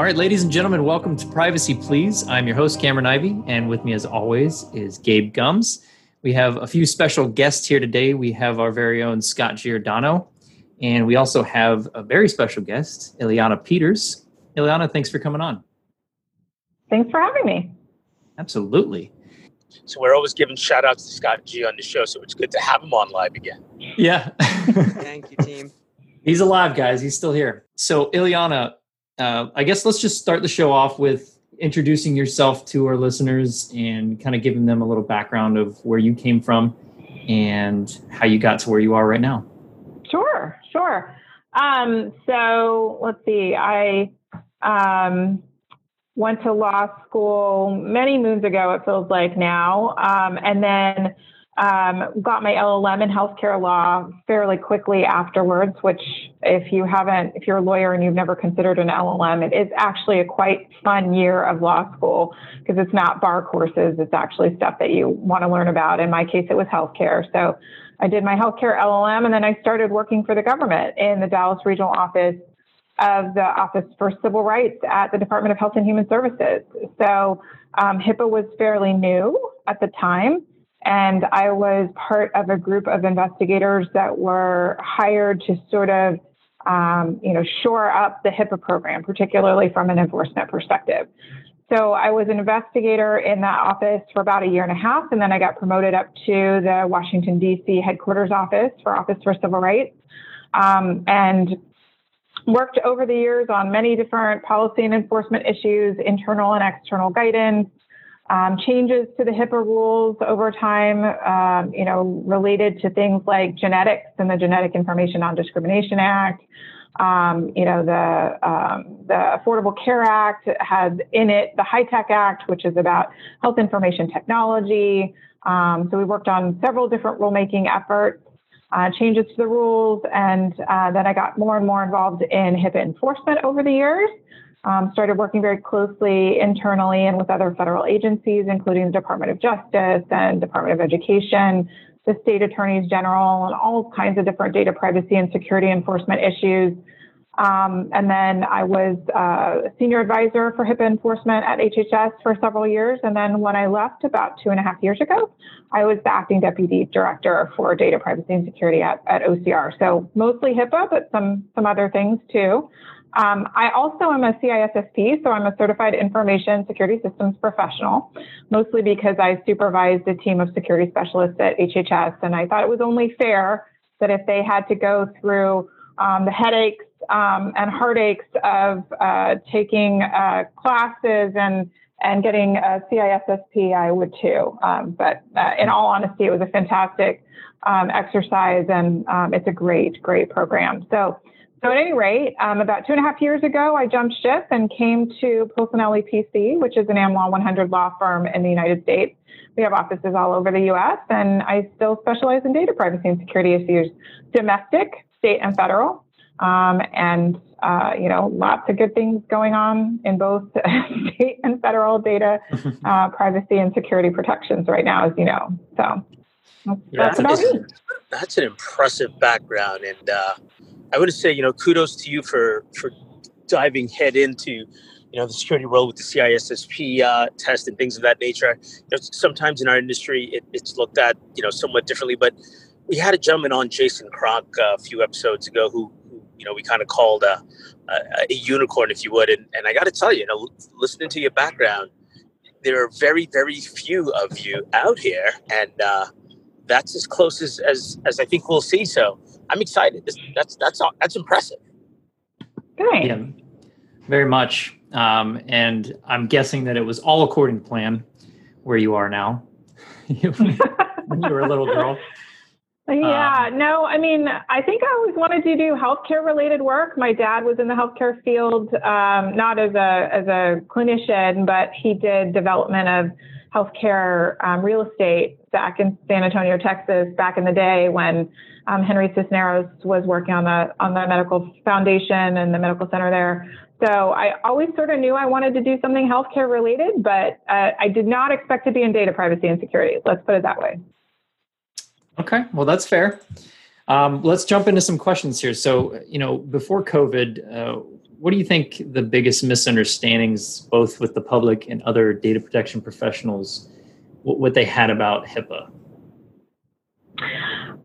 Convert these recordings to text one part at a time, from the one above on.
All right, ladies and gentlemen, welcome to Privacy Please. I'm your host, Cameron Ivy, and with me, as always, is Gabe Gumbs. We have a few special guests here today. We have our very own Scott Giordano, and we also have a very special guest, Iliana Peters. Iliana, thanks for coming on. Thanks for having me. Absolutely. So we're always giving shout outs to Scott G on the show, so it's good to have him on live again. Yeah. Thank you, team. He's alive, guys. He's still here. So, Iliana, uh, I guess let's just start the show off with introducing yourself to our listeners and kind of giving them a little background of where you came from and how you got to where you are right now. Sure, sure. Um, so let's see. I um, went to law school many moons ago, it feels like now, um, and then um, got my LLM in healthcare law fairly quickly afterwards, which if you haven't, if you're a lawyer and you've never considered an LLM, it is actually a quite fun year of law school because it's not bar courses. It's actually stuff that you want to learn about. In my case, it was healthcare. So I did my healthcare LLM and then I started working for the government in the Dallas regional office of the Office for Civil Rights at the Department of Health and Human Services. So um, HIPAA was fairly new at the time. And I was part of a group of investigators that were hired to sort of, um, you know, shore up the HIPAA program, particularly from an enforcement perspective. So I was an investigator in that office for about a year and a half, and then I got promoted up to the Washington D.C. headquarters office for Office for Civil Rights, um, and worked over the years on many different policy and enforcement issues, internal and external guidance, um, changes to the HIPAA rules over time, um, you know, related to things like genetics and the Genetic Information Non-Discrimination Act. Um, you know, the um, the Affordable Care Act has in it the HITECH Act, which is about health information technology. Um, so we worked on several different rulemaking efforts, uh, changes to the rules, and uh, then I got more and more involved in HIPAA enforcement over the years um, started working very closely internally and with other federal agencies, including the Department of Justice and Department of Education, the state attorneys general, and all kinds of different data privacy and security enforcement issues. Um, and then I was uh, senior advisor for HIPAA enforcement at HHS for several years. And then when I left about two and a half years ago, I was the acting deputy director for data privacy and security at, at OCR. So mostly HIPAA, but some some other things too. Um, I also am a CISSP, so I'm a certified information security systems professional, mostly because I supervised a team of security specialists at HHS, and I thought it was only fair that if they had to go through um, the headaches um, and heartaches of uh, taking uh, classes and and getting a CISSP, I would too. Um, but uh, in all honesty, it was a fantastic um, exercise, and um, it's a great, great program. So so at any rate, um, about two and a half years ago, I jumped ship and came to Polsinelli PC, which is an Am Law 100 law firm in the United States. We have offices all over the U.S., and I still specialize in data privacy and security issues, domestic, state, and federal. Um, and uh, you know, lots of good things going on in both state and federal data uh, privacy and security protections right now, as you know. So that's, that's, that's an impressive background, and uh, I would say, you know, kudos to you for for diving head into, you know, the security world with the CISSP uh, test and things of that nature. You know, sometimes in our industry, it, it's looked at, you know, somewhat differently. But we had a gentleman on, Jason Kronk, uh, a few episodes ago, who, who you know, we kind of called a, a, a, unicorn, if you would. And, and I got to tell you, you know, listening to your background, there are very, very few of you out here, and uh, that's as close as, as as I think we'll see. So I'm excited. That's that's that's impressive. Thanks. Yeah, very much. Um, and I'm guessing that it was all according to plan where you are now. when you were a little girl. Yeah, um, no, I mean, I think I always wanted to do healthcare related work. My dad was in the healthcare field, um, not as a as a clinician, but he did development of healthcare um, real estate back in San Antonio, Texas, back in the day when Um, Henry Cisneros was working on the on the medical foundation and the medical center there. So I always sort of knew I wanted to do something healthcare related, but uh, I did not expect to be in data privacy and security. Let's put it that way. Okay, well that's fair. Um, let's jump into some questions here. So, you know, before COVID, uh, what do you think the biggest misunderstandings, both with the public and other data protection professionals, what, what they had about HIPAA?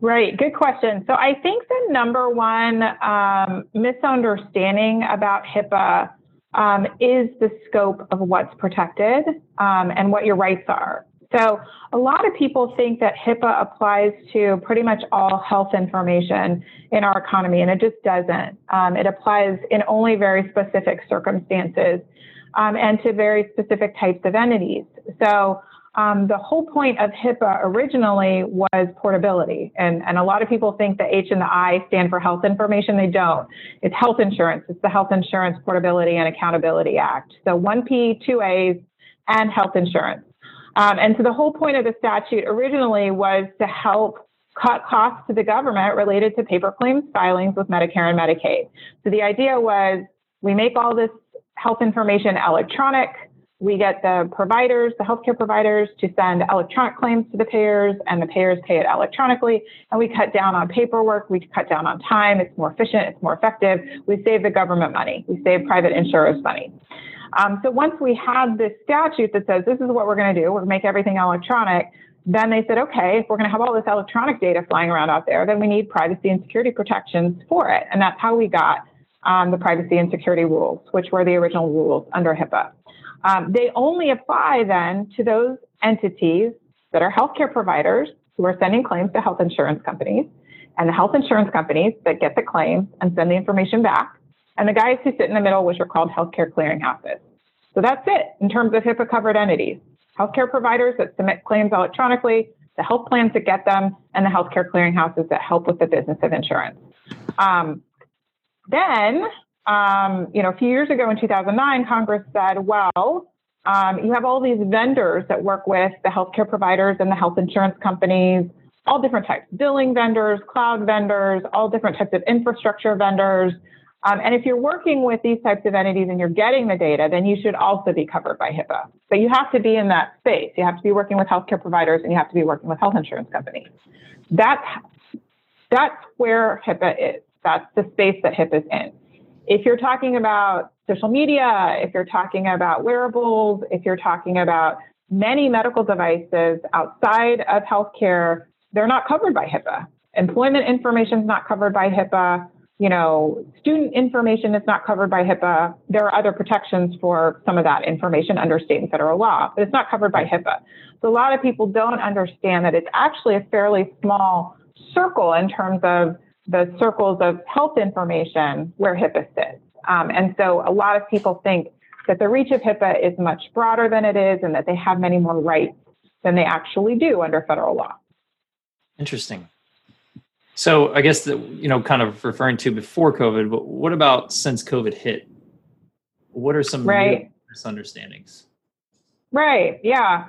Right, good question. So I think the number one um, misunderstanding about HIPAA um, is the scope of what's protected um, and what your rights are. So a lot of people think that HIPAA applies to pretty much all health information in our economy, and it just doesn't. Um, it applies in only very specific circumstances um, and to very specific types of entities. So um, the whole point of HIPAA originally was portability. And, and a lot of people think the H and the I stand for health information. They don't. It's health insurance. It's the Health Insurance Portability and Accountability Act. So one P, two A's, and health insurance. Um, and so the whole point of the statute originally was to help cut costs to the government related to paper claims filings with Medicare and Medicaid. So the idea was we make all this health information electronic. We get the providers, the healthcare providers, to send electronic claims to the payers, and the payers pay it electronically. And we cut down on paperwork. We cut down on time. It's more efficient. It's more effective. We save the government money. We save private insurers money. Um, so once we had this statute that says this is what we're going to do, we're going to make everything electronic, then they said, okay, if we're going to have all this electronic data flying around out there, then we need privacy and security protections for it. And that's how we got um, the privacy and security rules, which were the original rules under HIPAA. Um, they only apply then to those entities that are healthcare providers who are sending claims to health insurance companies and the health insurance companies that get the claims and send the information back and the guys who sit in the middle, which are called healthcare clearinghouses. So that's it in terms of HIPAA covered entities. Healthcare providers that submit claims electronically, the health plans that get them, and the healthcare clearinghouses that help with the business of insurance. Um, then, um, you know, a few years ago in 2009, Congress said, well, um, you have all these vendors that work with the healthcare providers and the health insurance companies, all different types, billing vendors, cloud vendors, all different types of infrastructure vendors. Um, and if you're working with these types of entities and you're getting the data, then you should also be covered by HIPAA. But you have to be in that space. You have to be working with healthcare providers and you have to be working with health insurance companies. That's that's where HIPAA is. That's the space that HIPAA is in. If you're talking about social media, if you're talking about wearables, if you're talking about many medical devices outside of healthcare, they're not covered by HIPAA. Employment information is not covered by HIPAA you know, student information is not covered by HIPAA. There are other protections for some of that information under state and federal law, but it's not covered by HIPAA. So a lot of people don't understand that it's actually a fairly small circle in terms of the circles of health information where HIPAA sits. Um, and so a lot of people think that the reach of HIPAA is much broader than it is and that they have many more rights than they actually do under federal law. Interesting. So I guess that you know, kind of referring to before COVID, but what about since COVID hit? What are some right. misunderstandings? Right. Yeah.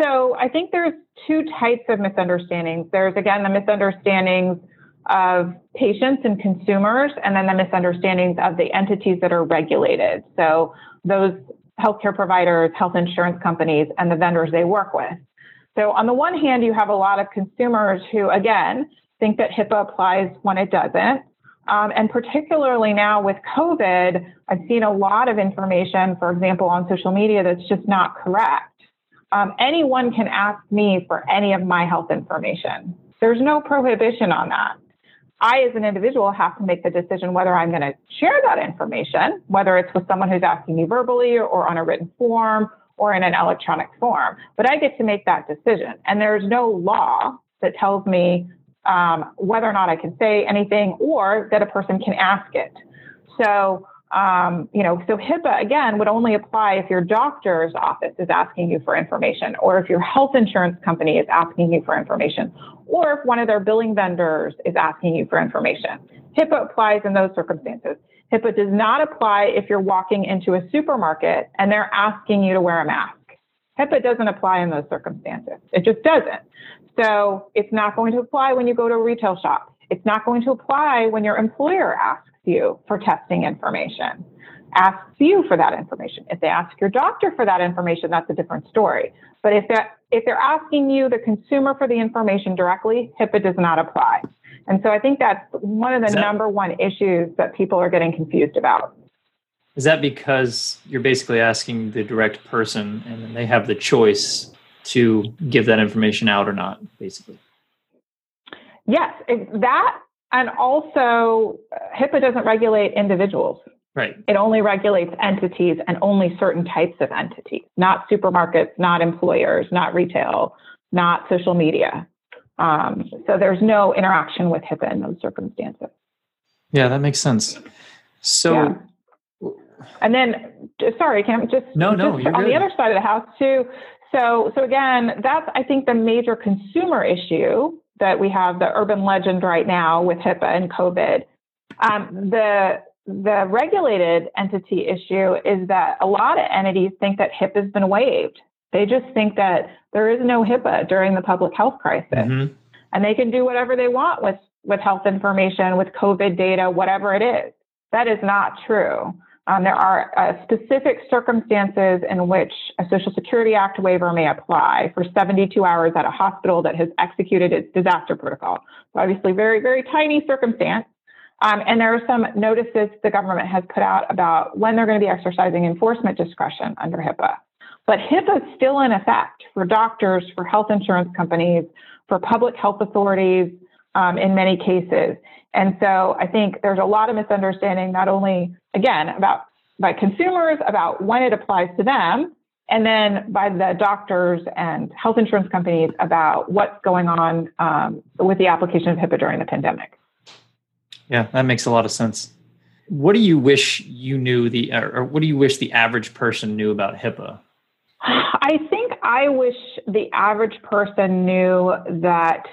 So I think there's two types of misunderstandings. There's again the misunderstandings of patients and consumers, and then the misunderstandings of the entities that are regulated. So those healthcare providers, health insurance companies, and the vendors they work with. So on the one hand, you have a lot of consumers who, again, think that HIPAA applies when it doesn't. Um, and particularly now with COVID, I've seen a lot of information, for example, on social media that's just not correct. Um, anyone can ask me for any of my health information. There's no prohibition on that. I, as an individual, have to make the decision whether I'm going to share that information, whether it's with someone who's asking me verbally or on a written form or in an electronic form. But I get to make that decision. And there's no law that tells me um, whether or not I can say anything or that a person can ask it. So, um, you know, so HIPAA again would only apply if your doctor's office is asking you for information or if your health insurance company is asking you for information or if one of their billing vendors is asking you for information. HIPAA applies in those circumstances. HIPAA does not apply if you're walking into a supermarket and they're asking you to wear a mask. HIPAA doesn't apply in those circumstances. It just doesn't. So it's not going to apply when you go to a retail shop. It's not going to apply when your employer asks you for testing information, asks you for that information. If they ask your doctor for that information, that's a different story. But if that if they're asking you, the consumer, for the information directly, HIPAA does not apply. And so I think that's one of the that, number one issues that people are getting confused about. Is that because you're basically asking the direct person and then they have the choice to give that information out or not, basically? Yes, that and also HIPAA doesn't regulate individuals. Right. It only regulates entities and only certain types of entities, not supermarkets, not employers, not retail, not social media. Um, so there's no interaction with HIPAA in those circumstances. Yeah, that makes sense. So, yeah. and then, sorry, Cam, just no, no, just on good. the other side of the house too. So, so again, that's I think the major consumer issue that we have, the urban legend right now with HIPAA and COVID. Um, the the regulated entity issue is that a lot of entities think that HIPAA has been waived. They just think that there is no HIPAA during the public health crisis. Mm-hmm. And they can do whatever they want with, with health information, with COVID data, whatever it is. That is not true. Um, there are uh, specific circumstances in which a Social Security Act waiver may apply for 72 hours at a hospital that has executed its disaster protocol. So obviously, very, very tiny circumstance. Um, and there are some notices the government has put out about when they're going to be exercising enforcement discretion under HIPAA. But HIPAA is still in effect for doctors, for health insurance companies, for public health authorities um, in many cases. And so I think there's a lot of misunderstanding, not only, again, about by consumers about when it applies to them, and then by the doctors and health insurance companies about what's going on um, with the application of HIPAA during the pandemic. Yeah, that makes a lot of sense. What do you wish you knew the, or what do you wish the average person knew about HIPAA? I think I wish the average person knew that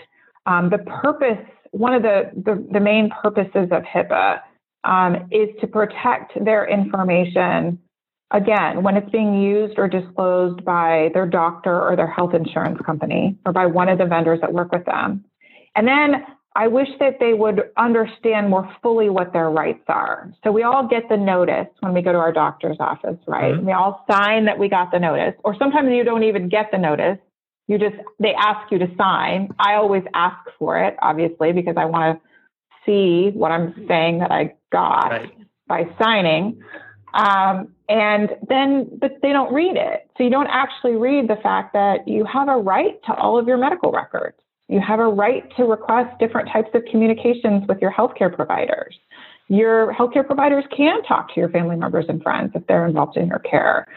um, the purpose, one of the, the, the main purposes of HIPAA um, is to protect their information, again, when it's being used or disclosed by their doctor or their health insurance company or by one of the vendors that work with them. And then I wish that they would understand more fully what their rights are. So we all get the notice when we go to our doctor's office, right? Mm-hmm. We all sign that we got the notice, or sometimes you don't even get the notice. You just, they ask you to sign. I always ask for it, obviously, because I want to see what I'm saying that I got right. by signing. Um, and then, but they don't read it. So you don't actually read the fact that you have a right to all of your medical records. You have a right to request different types of communications with your healthcare providers. Your healthcare providers can talk to your family members and friends if they're involved in your care.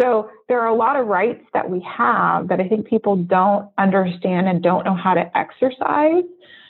So there are a lot of rights that we have that I think people don't understand and don't know how to exercise.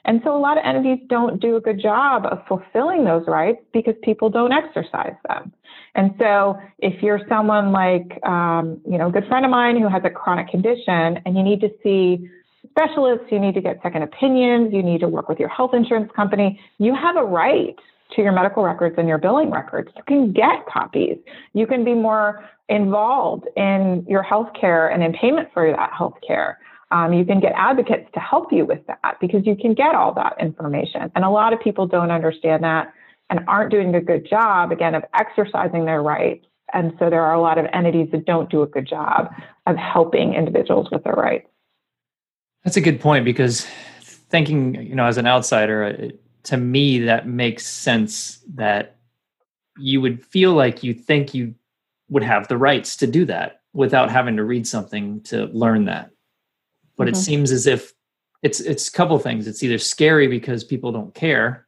And so a lot of entities don't do a good job of fulfilling those rights because people don't exercise them. And so if you're someone like, um, you know, a good friend of mine who has a chronic condition and you need to see specialists, you need to get second opinions, you need to work with your health insurance company. You have a right to your medical records and your billing records. You can get copies. You can be more involved in your health care and in payment for that health care. Um, you can get advocates to help you with that because you can get all that information. And a lot of people don't understand that and aren't doing a good job, again, of exercising their rights. And so there are a lot of entities that don't do a good job of helping individuals with their rights. That's a good point because thinking, you know, as an outsider, it, to me, that makes sense that you would feel like you think you would have the rights to do that without having to read something to learn that. But mm-hmm. it seems as if it's it's a couple things. It's either scary because people don't care,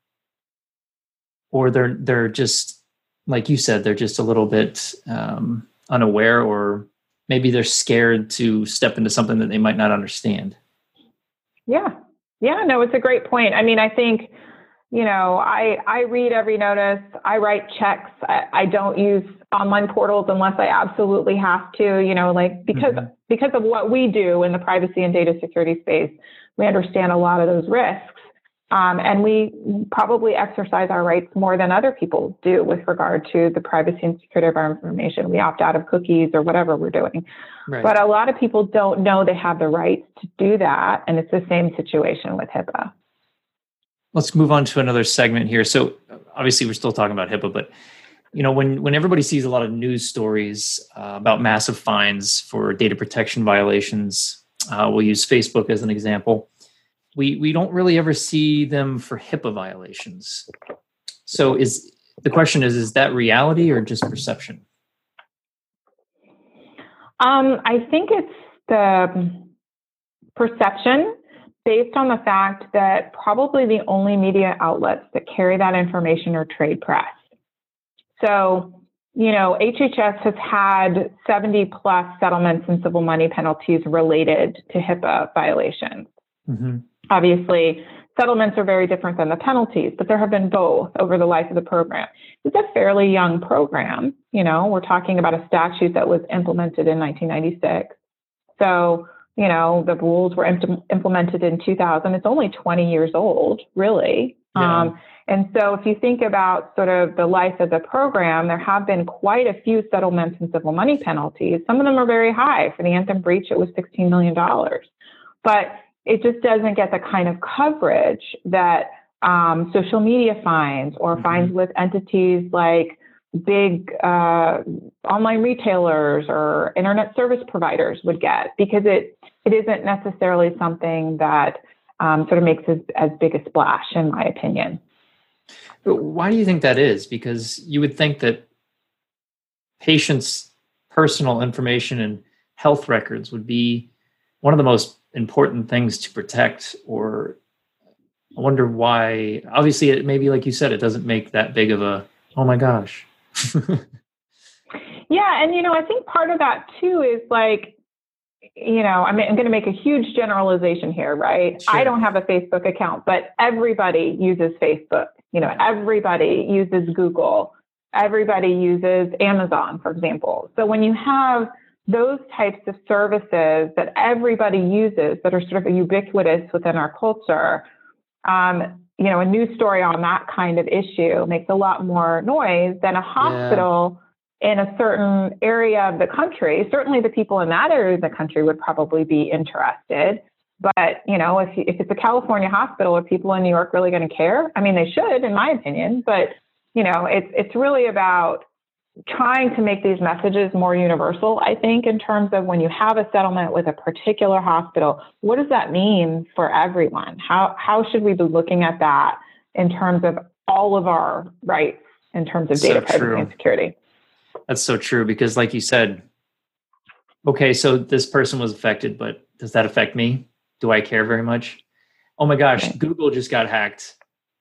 or they're they're just like you said, they're just a little bit um, unaware, or maybe they're scared to step into something that they might not understand. Yeah. Yeah, no, it's a great point. I mean, I think, you know, I I read every notice. I write checks. I, I don't use online portals unless I absolutely have to, you know, like because mm-hmm. because of what we do in the privacy and data security space, we understand a lot of those risks. Um, and we probably exercise our rights more than other people do with regard to the privacy and security of our information. We opt out of cookies or whatever we're doing. Right. But a lot of people don't know they have the rights to do that. And it's the same situation with HIPAA. Let's move on to another segment here. So obviously, we're still talking about HIPAA, but you know, when when everybody sees a lot of news stories uh, about massive fines for data protection violations, uh, we'll use Facebook as an example. We we don't really ever see them for HIPAA violations. So is the question is is that reality or just perception? Um, I think it's the perception based on the fact that probably the only media outlets that carry that information are trade press. So, you know, HHS has had 70 plus settlements and civil money penalties related to HIPAA violations. Mm-hmm. Obviously, settlements are very different than the penalties, but there have been both over the life of the program. It's a fairly young program. You know, we're talking about a statute that was implemented in 1996. So, you know, the rules were imp- implemented in 2000. It's only 20 years old, really. Yeah. Um, and so if you think about sort of the life of the program, there have been quite a few settlements and civil money penalties. Some of them are very high. For the Anthem breach, it was $16 million. But it just doesn't get the kind of coverage that um, social media fines or mm-hmm. fines with entities like big uh, online retailers or internet service providers would get because it it isn't necessarily something that um, sort of makes as, as big a splash, in my opinion. But why do you think that is? Because you would think that patients' personal information and health records would be one of the most important things to protect or i wonder why obviously it maybe like you said it doesn't make that big of a oh my gosh yeah and you know i think part of that too is like you know i mean i'm going to make a huge generalization here right? Sure. i don't have a facebook account but everybody uses facebook. You know everybody uses google. Everybody uses amazon for example. So when you have those types of services that everybody uses that are sort of ubiquitous within our culture, um, you know, a news story on that kind of issue makes a lot more noise than a hospital yeah. in a certain area of the country. Certainly, the people in that area of the country would probably be interested. But you know, if if it's a California hospital, are people in New York really going to care? I mean, they should, in my opinion. But you know, it's it's really about trying to make these messages more universal, I think, in terms of when you have a settlement with a particular hospital, what does that mean for everyone? How, how should we be looking at that in terms of all of our rights in terms of data so privacy true. and security? That's so true because, like you said, okay, so this person was affected, but does that affect me? Do I care very much? Oh my gosh, okay. Google just got hacked.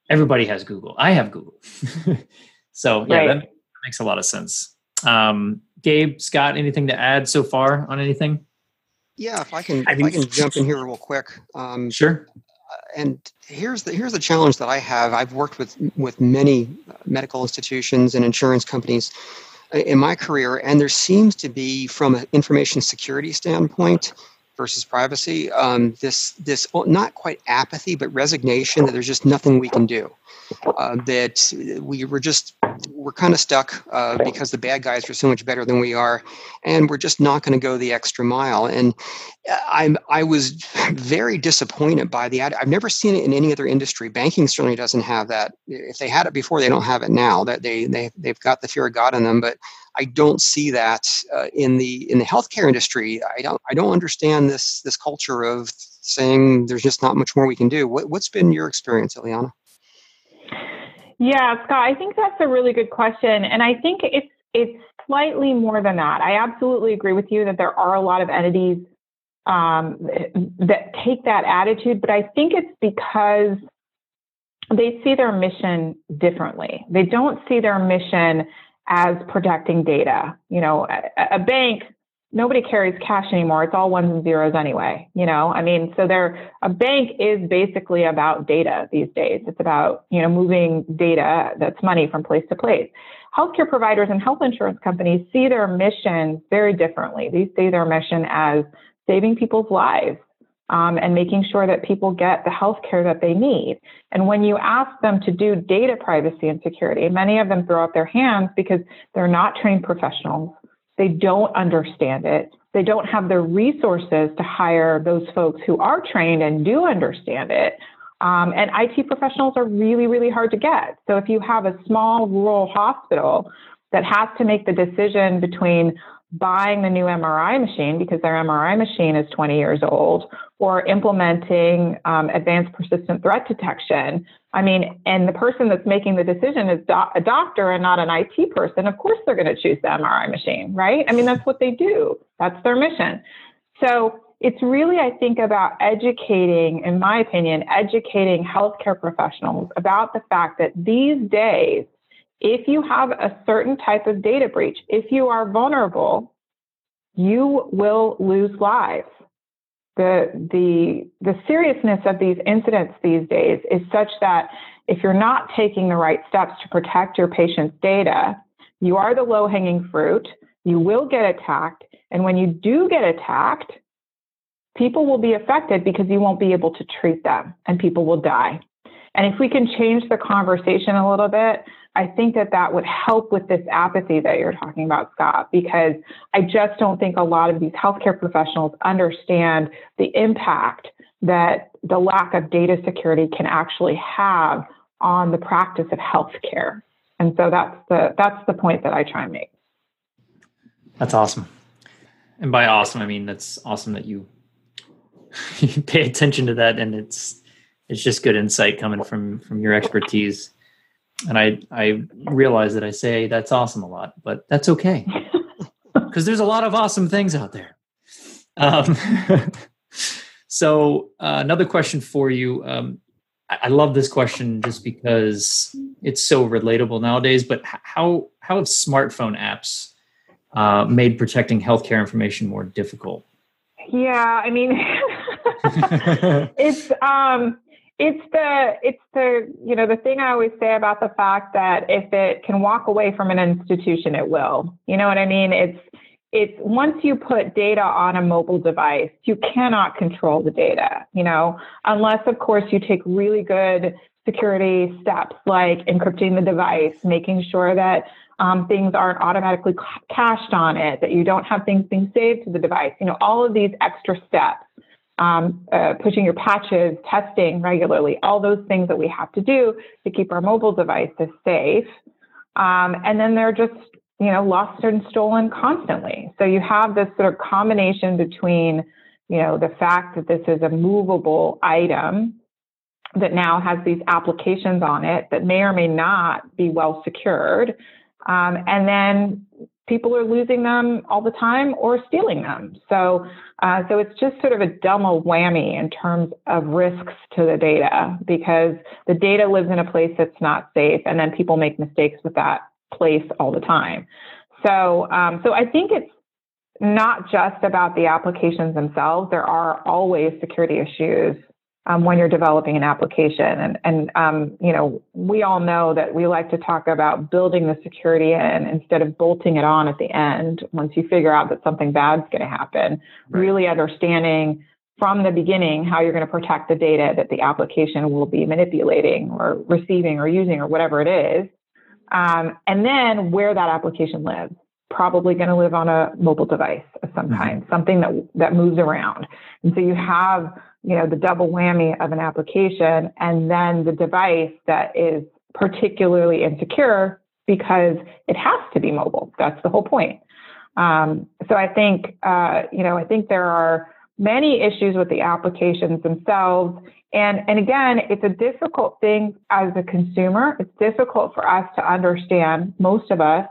Everybody has Google. I have Google. so, yeah, right. that, makes a lot of sense. Um, Gabe, Scott, anything to add so far on anything? Yeah, if I can, I, if I can jump in here real quick. Um, sure. Uh, and here's the here's the challenge that I have. I've worked with with many medical institutions and insurance companies uh, in my career, and there seems to be, from an information security standpoint versus privacy, um, this this not quite apathy, but resignation that there's just nothing we can do. Uh, that we were just we're kind of stuck uh, because the bad guys are so much better than we are, and we're just not going to go the extra mile. And uh, I'm I was very disappointed by the ad. I've never seen it in any other industry. Banking certainly doesn't have that. If they had it before, they don't have it now. That they they they've got the fear of God in them, but I don't see that uh, in the in the healthcare industry. I don't I don't understand this this culture of saying there's just not much more we can do. What, what's been your experience, Iliana? Yeah, Scott, I think that's a really good question. And I think it's it's slightly more than that. I absolutely agree with you that there are a lot of entities um, that take that attitude, but I think it's because they see their mission differently. They don't see their mission as protecting data. You know, a, a bank nobody carries cash anymore. It's all ones and zeros anyway. You know, I mean, so there, a bank is basically about data these days. It's about, you know, moving data that's money from place to place. Healthcare providers and health insurance companies see their mission very differently. They see their mission as saving people's lives um, and making sure that people get the health care that they need. And when you ask them to do data privacy and security, many of them throw up their hands because they're not trained professionals they don't understand it. They don't have the resources to hire those folks who are trained and do understand it. Um, and IT professionals are really, really hard to get. So if you have a small rural hospital that has to make the decision between buying the new MRI machine because their MRI machine is 20 years old or implementing um, advanced persistent threat detection. I mean, and the person that's making the decision is do- a doctor and not an IT person. Of course, they're going to choose the MRI machine, right? I mean, that's what they do, that's their mission. So it's really, I think, about educating, in my opinion, educating healthcare professionals about the fact that these days, if you have a certain type of data breach, if you are vulnerable, you will lose lives. The, the, the seriousness of these incidents these days is such that if you're not taking the right steps to protect your patient's data, you are the low hanging fruit. You will get attacked. And when you do get attacked, people will be affected because you won't be able to treat them and people will die. And if we can change the conversation a little bit, I think that that would help with this apathy that you're talking about, Scott, because I just don't think a lot of these healthcare professionals understand the impact that the lack of data security can actually have on the practice of healthcare. And so that's the that's the point that I try and make. That's awesome. And by awesome, I mean that's awesome that you you pay attention to that and it's it's just good insight coming from from your expertise. And i i realize that i say that's awesome a lot but that's okay. Because there's a lot of awesome things out there. Um, so uh, another question for you. Um, I, I love this question just because it's so relatable nowadays but how how have smartphone apps uh, made protecting healthcare information more difficult? Yeah i mean it's um it's the it's the you know the thing i always say about the fact that if it can walk away from an institution it will. You know what i mean? It's it's once you put data on a mobile device you cannot control the data you know? Unless of course you take really good security steps like encrypting the device making sure that um, things aren't automatically cached on it that you don't have things being saved to the device you know all of these extra steps um, uh, pushing your patches, testing regularly, all those things that we have to do to keep our mobile devices safe. Um, and then they're just, you know, lost and stolen constantly. So you have this sort of combination between, you know, the fact that this is a movable item that now has these applications on it that may or may not be well secured. Um, and then people are losing them all the time or stealing them. So, uh, so it's just sort of a double whammy in terms of risks to the data because the data lives in a place that's not safe, and then people make mistakes with that place all the time. So, um, so I think it's not just about the applications themselves. There are always security issues um, when you're developing an application. And, and um, you know, we all know that we like to talk about building the security in instead of bolting it on at the end once you figure out that something bad's going to happen. Right. Really understanding from the beginning how you're going to protect the data that the application will be manipulating or receiving or using or whatever it is. Um, and then where that application lives probably going to live on a mobile device of some mm-hmm. kind, something that that moves around. And so you have you know, the double whammy of an application and then the device that is particularly insecure because it has to be mobile. That's the whole point. Um, so I think, uh, you know, I think there are many issues with the applications themselves. And, and again, it's a difficult thing as a consumer. It's difficult for us to understand, most of us.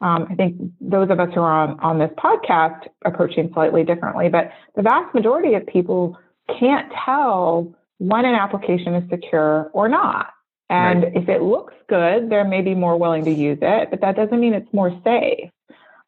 Um, I think those of us who are on, on this podcast approaching slightly differently, but the vast majority of people can't tell when an application is secure or not. And right. if it looks good, they're maybe more willing to use it, but that doesn't mean it's more safe.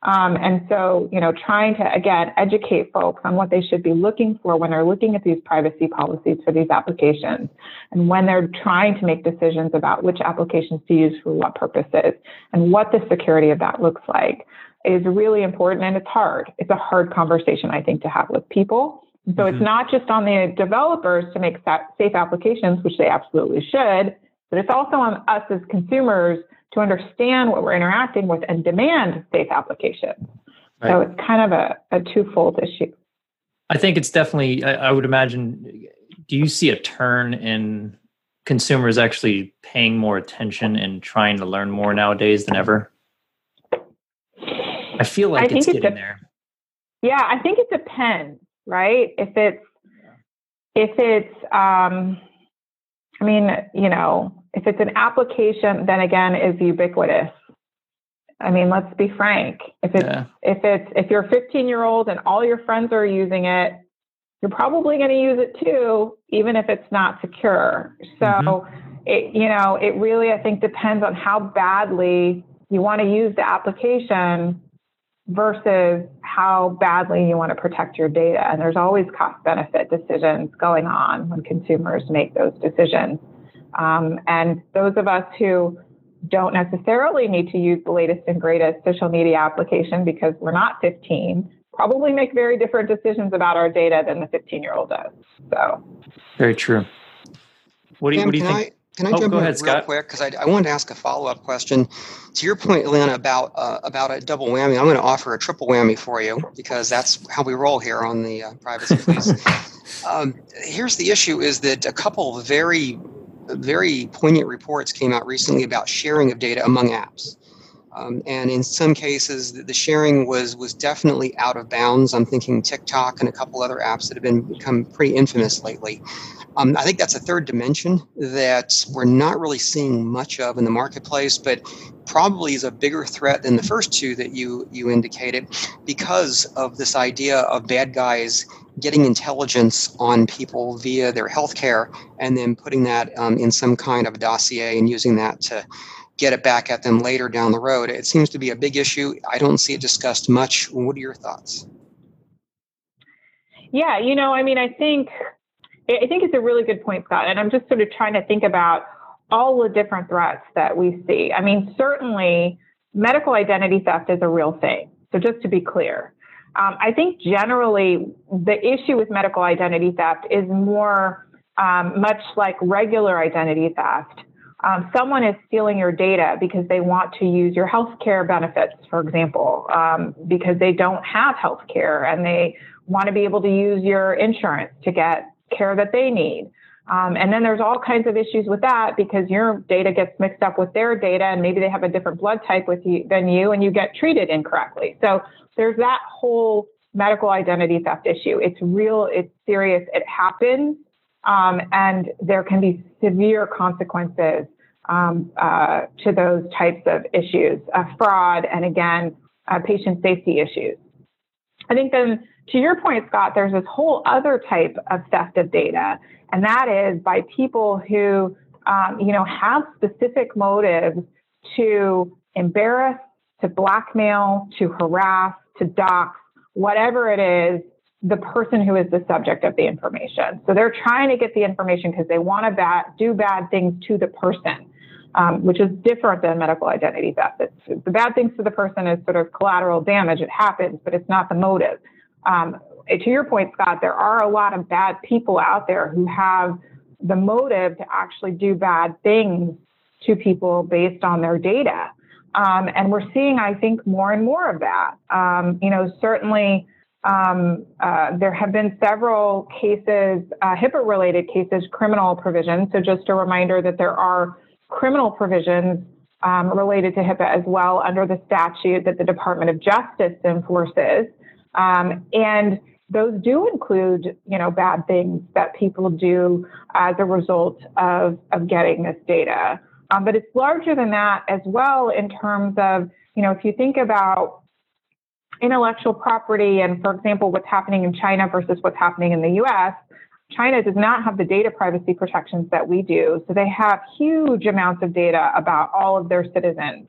Um, and so, you know, trying to again educate folks on what they should be looking for when they're looking at these privacy policies for these applications, and when they're trying to make decisions about which applications to use for what purposes, and what the security of that looks like, is really important. And it's hard. It's a hard conversation, I think, to have with people. So mm-hmm. it's not just on the developers to make safe applications, which they absolutely should, but it's also on us as consumers to understand what we're interacting with and demand safe applications. Right. So it's kind of a, a twofold issue. I think it's definitely, I, I would imagine, do you see a turn in consumers actually paying more attention and trying to learn more nowadays than ever? I feel like I it's getting there. Yeah, I think it depends, right? If it's if it's um I mean, you know, if it's an application, then again is ubiquitous. I mean, let's be frank. If it's yeah. if it's if you're a 15 year old and all your friends are using it, you're probably going to use it too, even if it's not secure. So, mm-hmm. it you know, it really I think depends on how badly you want to use the application versus how badly you want to protect your data. And there's always cost benefit decisions going on when consumers make those decisions. Um, and those of us who don't necessarily need to use the latest and greatest social media application because we're not 15 probably make very different decisions about our data than the 15 year old does. So, very true. What do you, what do you think? Can I oh, jump in ahead, real Scott. quick? Because I, I wanted to ask a follow up question to your point, Iliana, about uh, about a double whammy. I'm going to offer a triple whammy for you because that's how we roll here on the uh, Privacy Please. um, here's the issue: is that a couple of very very poignant reports came out recently about sharing of data among apps. Um, and in some cases, the sharing was was definitely out of bounds. I'm thinking TikTok and a couple other apps that have been become pretty infamous lately. Um, I think that's a third dimension that we're not really seeing much of in the marketplace, but probably is a bigger threat than the first two that you you indicated, because of this idea of bad guys getting intelligence on people via their healthcare and then putting that um, in some kind of a dossier and using that to get it back at them later down the road. It seems to be a big issue. I don't see it discussed much. What are your thoughts? Yeah, you know, I mean, I think I think it's a really good point, Scott. And I'm just sort of trying to think about all the different threats that we see. I mean, certainly medical identity theft is a real thing. So just to be clear, um, I think generally the issue with medical identity theft is more um, much like regular identity theft. Um, someone is stealing your data because they want to use your health care benefits, for example, um, because they don't have health care and they want to be able to use your insurance to get care that they need. Um, and then there's all kinds of issues with that because your data gets mixed up with their data, and maybe they have a different blood type with you than you, and you get treated incorrectly. So there's that whole medical identity theft issue. It's real. It's serious. It happens, um, and there can be severe consequences um, uh, to those types of issues, uh, fraud, and again, uh, patient safety issues. I think then to your point, Scott, there's this whole other type of theft of data, and that is by people who, um, you know, have specific motives to embarrass, to blackmail, to harass, to dox, whatever it is, the person who is the subject of the information. So they're trying to get the information because they want to bad, do bad things to the person. Um, which is different than medical identity theft. It's, the bad things to the person is sort of collateral damage. It happens, but it's not the motive um, to your point, Scott, there are a lot of bad people out there who have the motive to actually do bad things to people based on their data. Um, and we're seeing, I think, more and more of that. Um, you know, certainly um, uh, there have been several cases, uh, HIPAA related cases, criminal provisions. So just a reminder that there are criminal provisions um, related to HIPAA as well under the statute that the Department of Justice enforces. Um, and those do include, you know, bad things that people do as a result of, of getting this data. Um, but it's larger than that as well in terms of, you know, if you think about intellectual property and, for example, what's happening in China versus what's happening in the US, China does not have the data privacy protections that we do. So they have huge amounts of data about all of their citizens.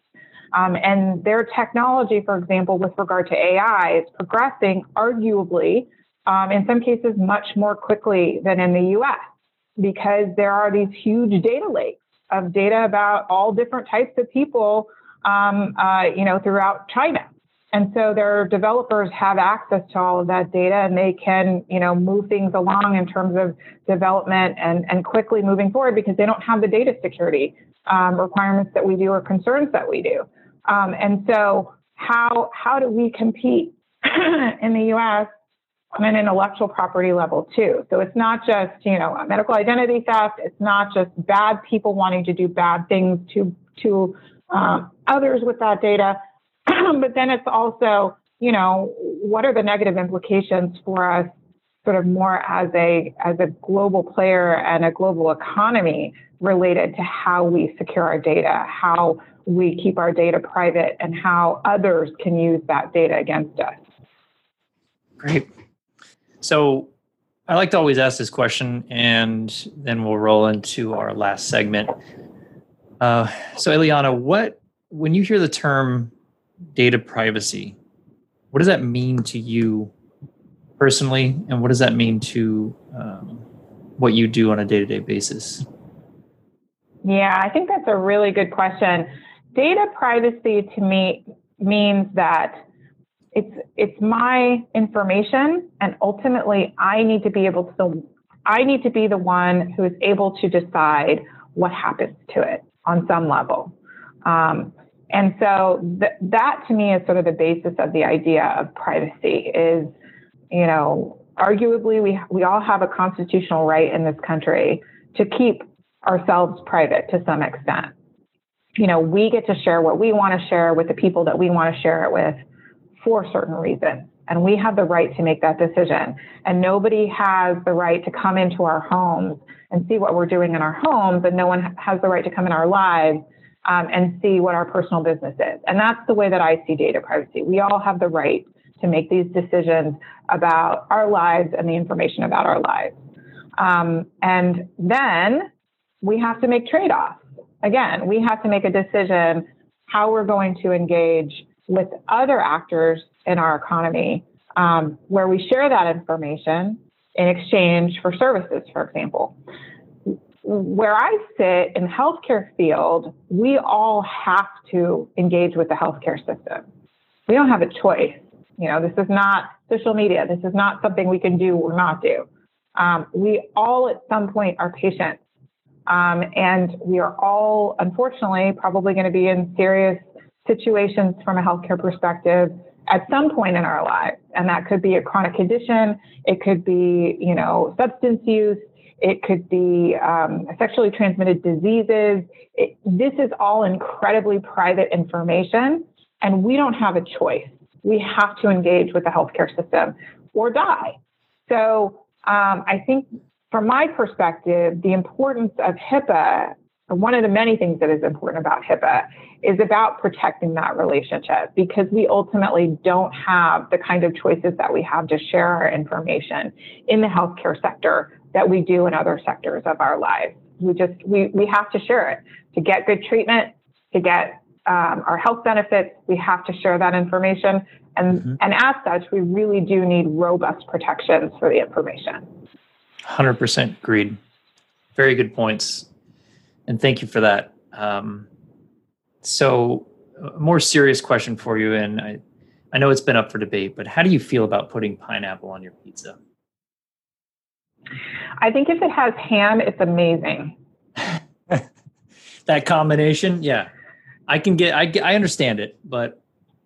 Um, and their technology, for example, with regard to AI, is progressing arguably, um, in some cases, much more quickly than in the US because there are these huge data lakes of data about all different types of people, um, uh, you know, throughout China. And so their developers have access to all of that data and they can, you know, move things along in terms of development and, and quickly moving forward because they don't have the data security um, requirements that we do or concerns that we do. Um, and so how how do we compete in the U.S. on an intellectual property level too. So it's not just, you know, medical identity theft. It's not just bad people wanting to do bad things to, to um, others with that data. but then it's also, you know, what are the negative implications for us sort of more as a, as a global player and a global economy related to how we secure our data, how we keep our data private and how others can use that data against us. Great. So I like to always ask this question, and then we'll roll into our last segment. Uh, so, Iliana, what when you hear the term data privacy, what does that mean to you personally, and what does that mean to um, what you do on a day-to-day basis? Yeah, I think that's a really good question. Data privacy to me means that it's it's my information and ultimately I need to be able to I need to be the one who is able to decide what happens to it on some level. Um, and so th- that to me is sort of the basis of the idea of privacy is, you know, arguably we, we all have a constitutional right in this country to keep ourselves private to some extent. You know, we get to share what we want to share with the people that we want to share it with for certain reasons. And we have the right to make that decision. And nobody has the right to come into our homes and see what we're doing in our homes, and no one has the right to come in our lives um, and see what our personal business is. And that's the way that I see data privacy. We all have the right to make these decisions about our lives and the information about our lives. Um, and then we have to make trade offs. Again, we have to make a decision how we're going to engage with other actors in our economy um, where we share that information in exchange for services, for example. Where I sit in the healthcare field, we all have to engage with the healthcare system. We don't have a choice. You know, this is not social media. This is not something we can do or not do. Um, we all at some point are patients. Um, and we are all, unfortunately, probably going to be in serious situations from a healthcare perspective at some point in our lives. And that could be a chronic condition, it could be, you know, substance use, it could be um, sexually transmitted diseases. It, this is all incredibly private information, and we don't have a choice. We have to engage with the healthcare system or die. So um, I think, from my perspective, the importance of HIPAA one of the many things that is important about HIPAA is about protecting that relationship because we ultimately don't have the kind of choices that we have to share our information in the healthcare sector that we do in other sectors of our lives. We just we we have to share it to get good treatment, to get um, our health benefits. We have to share that information, and mm-hmm. and as such, we really do need robust protections for the information. Hundred percent agreed. Very good points and thank you for that. Um, so, a more serious question for you, and I, I know it's been up for debate, but how do you feel about putting pineapple on your pizza? I think if it has ham, it's amazing. that combination, yeah, I can get. I I understand it, but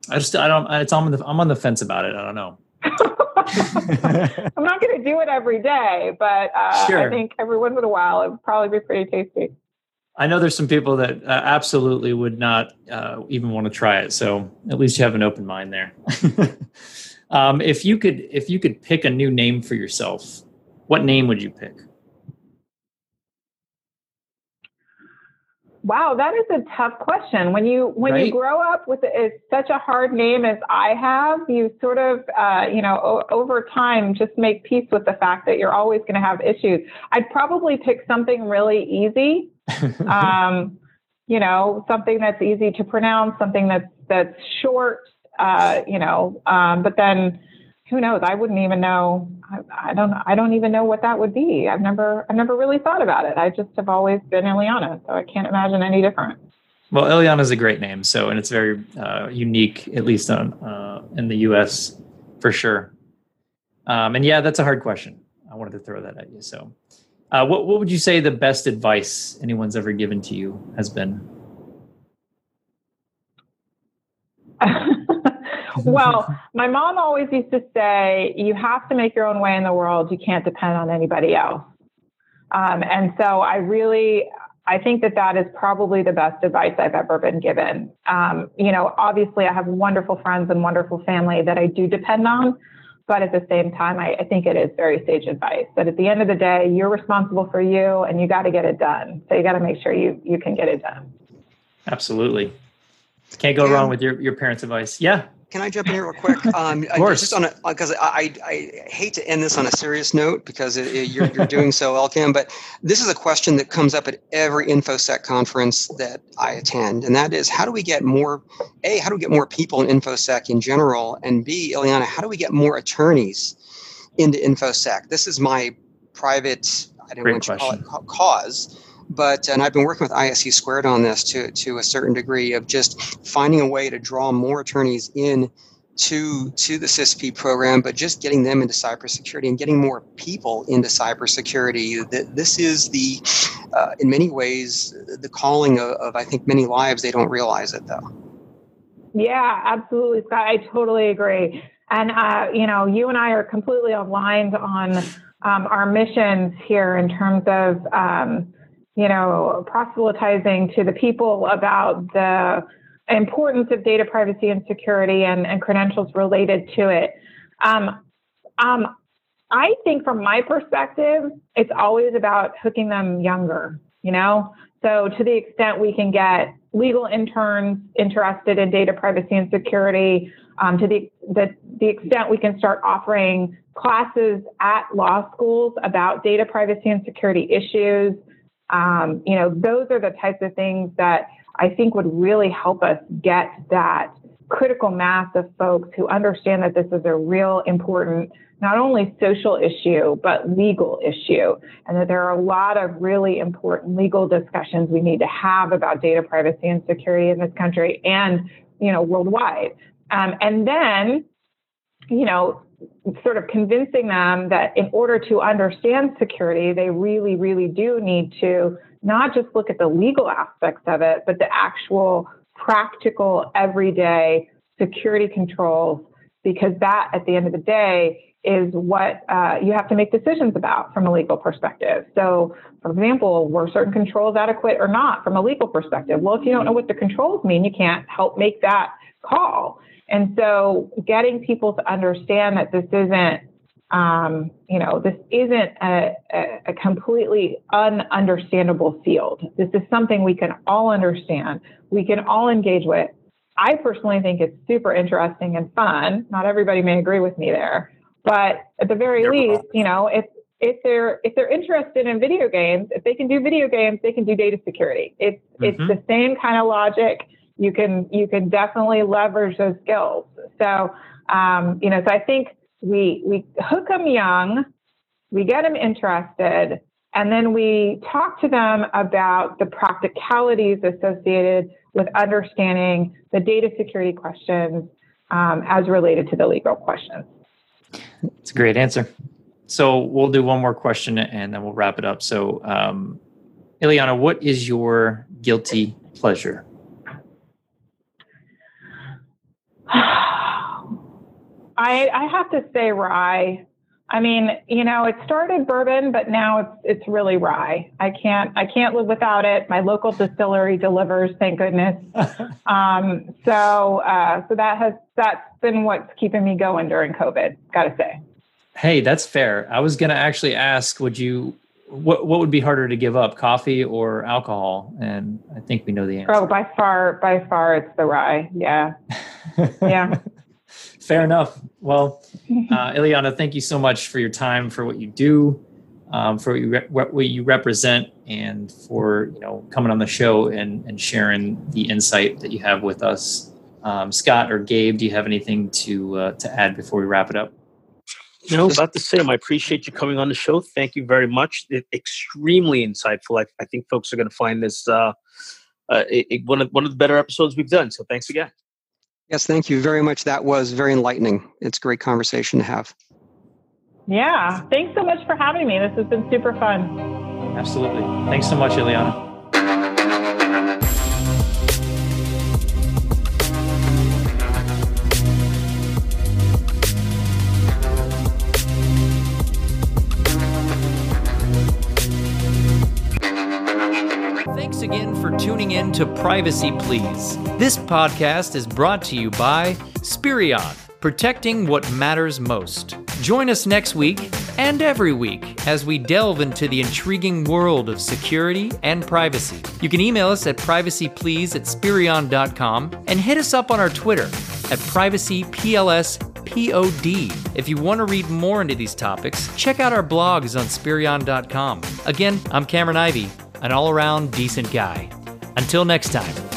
I just I don't. It's on the I'm on the fence about it. I don't know. I'm not going to do it every day, but uh, sure. I think every once in a while it would probably be pretty tasty. I know there's some people that uh, absolutely would not uh, even want to try it. So at least you have an open mind there. um, if you could, if you could pick a new name for yourself, what name would you pick? Wow, that is a tough question. When you when right? you grow up with a, such a hard name as I have, you sort of uh, you know o- over time just make peace with the fact that you're always going to have issues. I'd probably pick something really easy um, you know, something that's easy to pronounce, something that's that's short, uh, you know. Um, but then, who knows? I wouldn't even know. I, I, don't. I don't even know what that would be. I've never. I've never really thought about it. I just have always been Iliana, so I can't imagine any different. Well, Iliana is a great name. So, and it's very uh, unique, at least on uh, in the U.S. for sure. Um, and yeah, that's a hard question. I wanted to throw that at you. So, uh, what what would you say the best advice anyone's ever given to you has been? well, my mom always used to say, you have to make your own way in the world. You can't depend on anybody else. Um, and so I really, I think that that is probably the best advice I've ever been given. Um, you know, obviously, I have wonderful friends and wonderful family that I do depend on. But at the same time, I, I think it is very sage advice that at the end of the day, you're responsible for you and you got to get it done. So you got to make sure you, you can get it done. Absolutely. Can't go wrong with your, your parents' advice. Yeah. Can I jump in here real quick? Um, of course. Just on because I, I, I hate to end this on a serious note because it, it, you're you're doing so well, Kim. But this is a question that comes up at every infosec conference that I attend, and that is how do we get more? A, how do we get more people in infosec in general? And B, Iliana, how do we get more attorneys into infosec? This is my private. I don't want to call it cause but and I've been working with ISC squared on this to to a certain degree of just finding a way to draw more attorneys in to to the CISSP program, but just getting them into cybersecurity and getting more people into cybersecurity. This is the, uh, in many ways, the calling of, of I think many lives. They don't realize it though. Yeah, absolutely, Scott. I totally agree. And uh, you know, you and I are completely aligned on um, our missions here in terms of. Um, you know, proselytizing to the people about the importance of data privacy and security and, and credentials related to it. Um, um, I think from my perspective, it's always about hooking them younger, you know? So to the extent we can get legal interns interested in data privacy and security, um, to the, the, the extent we can start offering classes at law schools about data privacy and security issues, um, you know, those are the types of things that I think would really help us get that critical mass of folks who understand that this is a real important, not only social issue, but legal issue. And that there are a lot of really important legal discussions we need to have about data privacy and security in this country and, you know, worldwide. Um, and then, you know, sort of convincing them that in order to understand security, they really, really do need to not just look at the legal aspects of it, but the actual practical, everyday security controls, because that, at the end of the day, is what uh, you have to make decisions about from a legal perspective. So, for example, were certain controls adequate or not from a legal perspective? Well, if you don't know what the controls mean, you can't help make that call. And so getting people to understand that this isn't, um, you know, this isn't a, a, completely ununderstandable field. This is something we can all understand, we can all engage with. I personally think it's super interesting and fun. Not everybody may agree with me there, but at the very Never least, you know, if if they're if they're interested in video games, if they can do video games, they can do data security. It's mm-hmm. it's the same kind of logic you can you can definitely leverage those skills. So um, you know, so I think we we hook them young, we get them interested, and then we talk to them about the practicalities associated with understanding the data security questions um, as related to the legal questions. It's a great answer. So we'll do one more question and then we'll wrap it up. So, um, Iliana, what is your guilty pleasure? I, I have to say rye. I mean, you know, it started bourbon, but now it's it's really rye. I can't I can't live without it. My local distillery delivers, thank goodness. um, so uh, so that has that's been what's keeping me going during COVID. Got to say. Hey, that's fair. I was going to actually ask, would you what what would be harder to give up, coffee or alcohol? And I think we know the answer. Oh, by far, by far, it's the rye. Yeah, yeah. Fair enough. Well, uh, Iliana, thank you so much for your time, for what you do, um, for what you, re- what you represent, and for you know coming on the show and, and sharing the insight that you have with us. Um, Scott or Gabe, do you have anything to uh, to add before we wrap it up? No, about the same. I appreciate you coming on the show. Thank you very much. It, extremely insightful. I, I, think folks are going to find this uh, uh, it, it, one of one of the better episodes we've done. So thanks again. Yes, thank you very much. That was very enlightening. It's a great conversation to have. Yeah, thanks so much for having me. This has been super fun. Absolutely. Thanks so much, Iliana. Welcome to Privacy Please. This podcast is brought to you by Spirion, protecting what matters most. Join us next week and every week as we delve into the intriguing world of security and privacy. You can email us at privacyplease at spirion.com and hit us up on our Twitter at privacyplspod. If you want to read more into these topics, check out our blogs on spirion.com. Again, I'm Cameron Ivy, an all around decent guy. Until next time.